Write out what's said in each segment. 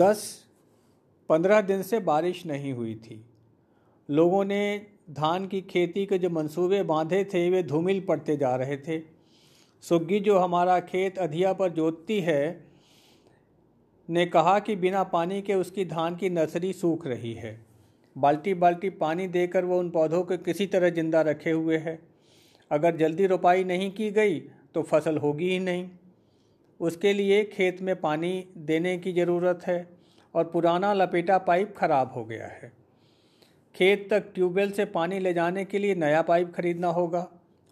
दस, पंद्रह दिन से बारिश नहीं हुई थी। लोगों ने धान की खेती के जो मंसूबे बांधे थे, वे धूमिल पड़ते जा रहे थे। सुग्गी जो हमारा खेत अधिया पर जोतती है, ने कहा कि बिना पानी के उसकी धान की नर्सरी सूख रही है। बाल्टी बाल्टी पानी देकर वो उन पौधों को किसी तरह ज़िंदा रखे हुए है। अगर जल्दी रोपाई नहीं की गई तो फ़सल होगी ही नहीं। उसके लिए खेत में पानी देने की ज़रूरत है और पुराना लपेटा पाइप खराब हो गया है। खेत तक ट्यूबवेल से पानी ले जाने के लिए नया पाइप खरीदना होगा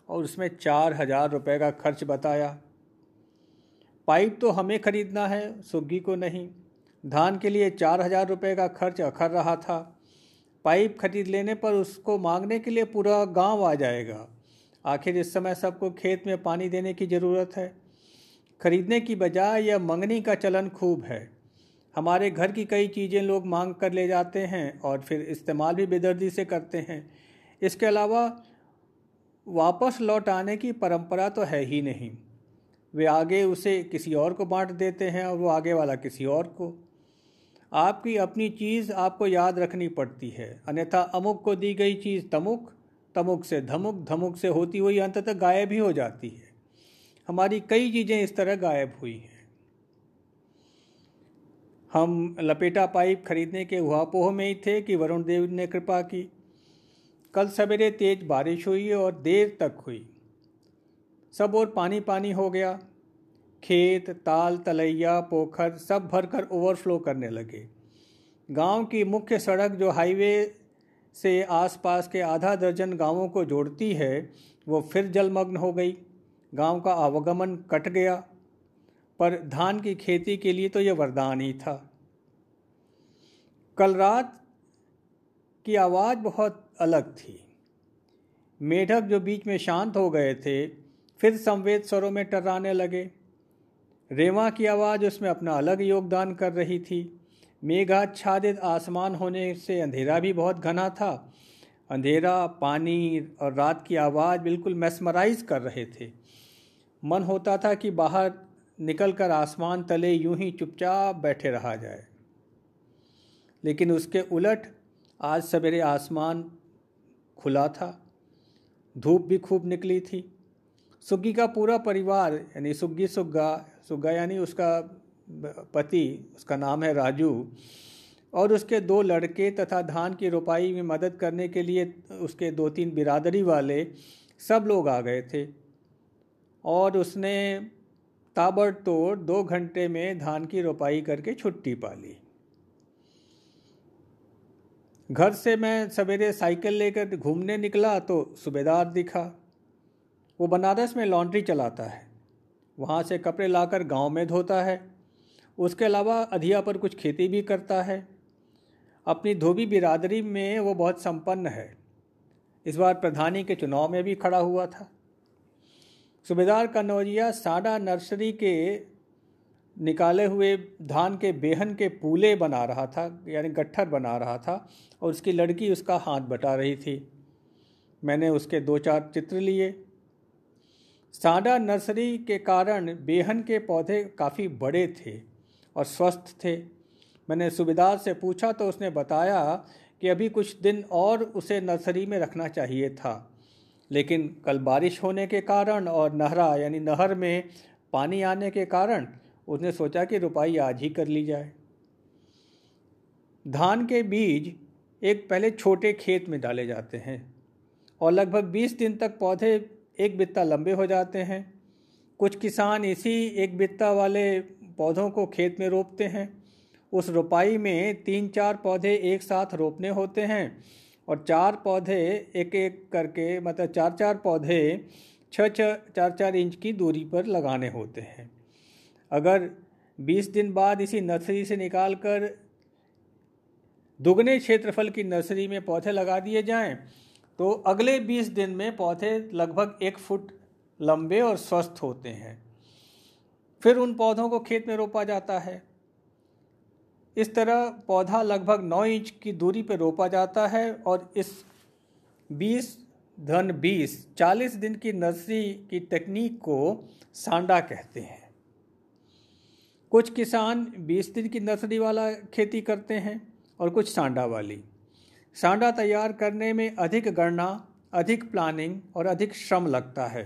और उसमें चार हज़ार रुपये का खर्च बताया। पाइप तो हमें खरीदना है, सुग्गी को नहीं। धान के लिए चार हज़ार रुपये का खर्च अखर रहा था। पाइप खरीद लेने पर उसको मांगने के लिए पूरा गाँव आ जाएगा। आखिर इस समय सबको खेत में पानी देने की ज़रूरत है। खरीदने की बजाय यह मंगनी का चलन खूब है। हमारे घर की कई चीज़ें लोग मांग कर ले जाते हैं और फिर इस्तेमाल भी बेदर्दी से करते हैं। इसके अलावा वापस लौट आने की परंपरा तो है ही नहीं। वे आगे उसे किसी और को बांट देते हैं और वो आगे वाला किसी और को। आपकी अपनी चीज़ आपको याद रखनी पड़ती है। अन्यथा अमुक को दी गई चीज़ तमुक तमुक से धमुक धमुक से होती हुई अंत तक गायब ही हो जाती है। हमारी कई चीज़ें इस तरह गायब हुई हैं। हम लपेटा पाइप खरीदने के उहापोह में ही थे कि वरुण देव ने कृपा की। कल सवेरे तेज बारिश हुई और देर तक हुई। सब और पानी पानी हो गया। खेत, ताल, तलैया, पोखर सब भरकर ओवरफ्लो करने लगे। गाँव की मुख्य सड़क जो हाईवे से आसपास के आधा दर्जन गाँवों को जोड़ती है, वो फिर जलमग्न हो गई। गाँव का आवागमन कट गया, पर धान की खेती के लिए तो यह वरदान ही था। कल रात की आवाज़ बहुत अलग थी। मेढक जो बीच में शांत हो गए थे, फिर संवेद स्वरों में टर्राने लगे। रेवा की आवाज़ उसमें अपना अलग योगदान कर रही थी। मेघाच्छादित आसमान होने से अंधेरा भी बहुत घना था। अंधेरा, पानी और रात की आवाज़ बिल्कुल मेस्मराइज कर रहे थे। मन होता था कि बाहर निकलकर आसमान तले यूँ ही चुपचाप बैठे रहा जाए। लेकिन उसके उलट आज सवेरे आसमान खुला था। धूप भी खूब निकली थी। सुग्गी का पूरा परिवार, यानी सुग्गी सुग्गा सुग्गा यानी उसका पति, उसका नाम है राजू और उसके दो लड़के तथा धान की रोपाई में मदद करने के लिए उसके दो तीन बिरादरी वाले सब लोग आ गए थे। और उसने ताबड़तोड़ दो घंटे में धान की रोपाई करके छुट्टी पा ली। घर से मैं सवेरे साइकिल लेकर घूमने निकला तो सूबेदार दिखा। वो बनारस में लॉन्ड्री चलाता है। वहाँ से कपड़े लाकर गाँव में धोता है। उसके अलावा अधिया पर कुछ खेती भी करता है। अपनी धोबी बिरादरी में वो बहुत संपन्न है। इस बार प्रधानी के चुनाव में भी खड़ा हुआ था। सूबेदार कन्नौजिया साडा नर्सरी के निकाले हुए धान के बेहन के पूले बना रहा था, यानी गट्ठर बना रहा था, और उसकी लड़की उसका हाथ बटा रही थी। मैंने उसके दो चार चित्र लिए। साडा नर्सरी के कारण बेहन के पौधे काफ़ी बड़े थे और स्वस्थ थे। मैंने सूबेदार से पूछा तो उसने बताया कि अभी कुछ दिन और उसे नर्सरी में रखना चाहिए था। लेकिन कल बारिश होने के कारण और नहरा यानी नहर में पानी आने के कारण उसने सोचा कि रुपाई आज ही कर ली जाए। धान के बीज एक पहले छोटे खेत में डाले जाते हैं और लगभग 20 दिन तक पौधे एक बित्ता लंबे हो जाते हैं। कुछ किसान इसी एक बित्ता वाले पौधों को खेत में रोपते हैं। उस रोपाई में तीन चार पौधे एक साथ रोपने होते हैं और चार पौधे एक एक करके मतलब चार चार पौधे छः छः चार चार इंच की दूरी पर लगाने होते हैं। अगर 20 दिन बाद इसी नर्सरी से निकाल कर दुगने क्षेत्रफल की नर्सरी में पौधे लगा दिए जाएँ तो अगले 20 दिन में पौधे लगभग एक फुट लंबे और स्वस्थ होते हैं। फिर उन पौधों को खेत में रोपा जाता है। इस तरह पौधा लगभग नौ इंच की दूरी पर रोपा जाता है और इस बीस धन बीस चालीस दिन की नर्सरी की तकनीक को सांडा कहते हैं। कुछ किसान बीस दिन की नर्सरी वाला खेती करते हैं और कुछ सांडा वाली। सांडा तैयार करने में अधिक गणना, अधिक प्लानिंग और अधिक श्रम लगता है,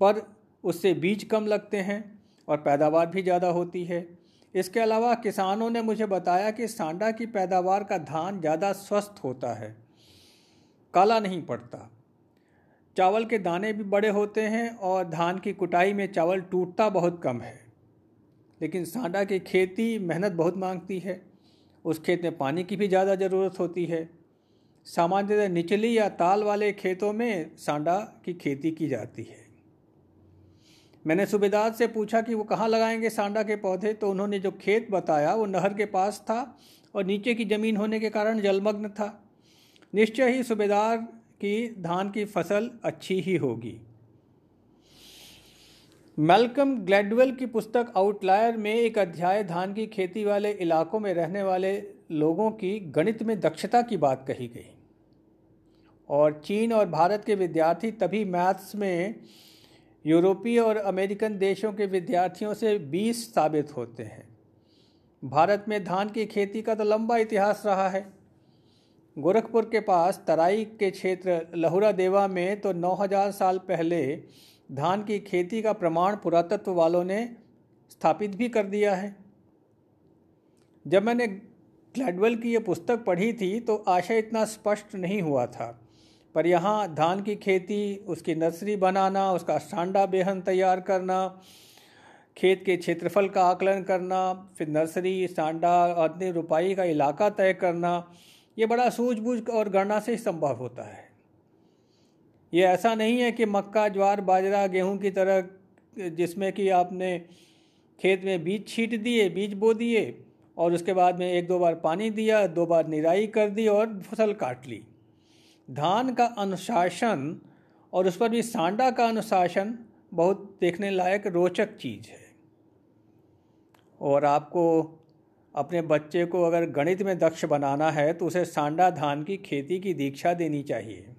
पर उससे बीज कम लगते हैं और पैदावार भी ज़्यादा होती है। इसके अलावा किसानों ने मुझे बताया कि सांडा की पैदावार का धान ज़्यादा स्वस्थ होता है, काला नहीं पड़ता। चावल के दाने भी बड़े होते हैं और धान की कुटाई में चावल टूटता बहुत कम है। लेकिन सांडा की खेती मेहनत बहुत मांगती है, उस खेत में पानी की भी ज़्यादा ज़रूरत होती है। सामान्यतः निचली या ताल वाले खेतों में सांडा की खेती की जाती है। मैंने सूबेदार से पूछा कि वो कहाँ लगाएँगे सांडा के पौधे तो उन्होंने जो खेत बताया, वो नहर के पास था और नीचे की ज़मीन होने के कारण जलमग्न था। निश्चय ही सूबेदार की धान की फ़सल अच्छी ही होगी। मेलकम ग्लैडवेल की पुस्तक आउटलायर में एक अध्याय धान की खेती वाले इलाकों में रहने वाले लोगों की गणित में दक्षता की बात कही गई। और चीन और भारत के विद्यार्थी तभी मैथ्स में यूरोपीय और अमेरिकन देशों के विद्यार्थियों से 20 साबित होते हैं। भारत में धान की खेती का तो लंबा इतिहास रहा है। गोरखपुर के पास तराई के क्षेत्र लहुरा देवा में तो 9000 साल पहले धान की खेती का प्रमाण पुरातत्व वालों ने स्थापित भी कर दिया है। जब मैंने ग्लैडवेल की ये पुस्तक पढ़ी थी तो आशय इतना स्पष्ट नहीं हुआ था। पर यहाँ धान की खेती, उसकी नर्सरी बनाना, उसका सांडा बेहन तैयार करना, खेत के क्षेत्रफल का आकलन करना, फिर नर्सरी, सांडा आदमी रुपाई का इलाका तय करना, ये बड़ा सूझबूझ और गणना से संभव होता है। ये ऐसा नहीं है कि मक्का, ज्वार, बाजरा, गेहूँ की तरह, जिसमें कि आपने खेत में बीज छीट दिए, बीज बो दिए, और उसके बाद में एक दो बार पानी दिया, दो बार निराई कर दी और फ़सल काट ली। धान का अनुशासन और उस पर भी सांडा का अनुशासन बहुत देखने लायक रोचक चीज़ है। और आपको अपने बच्चे को अगर गणित में दक्ष बनाना है तो उसे सांडा धान की खेती की दीक्षा देनी चाहिए।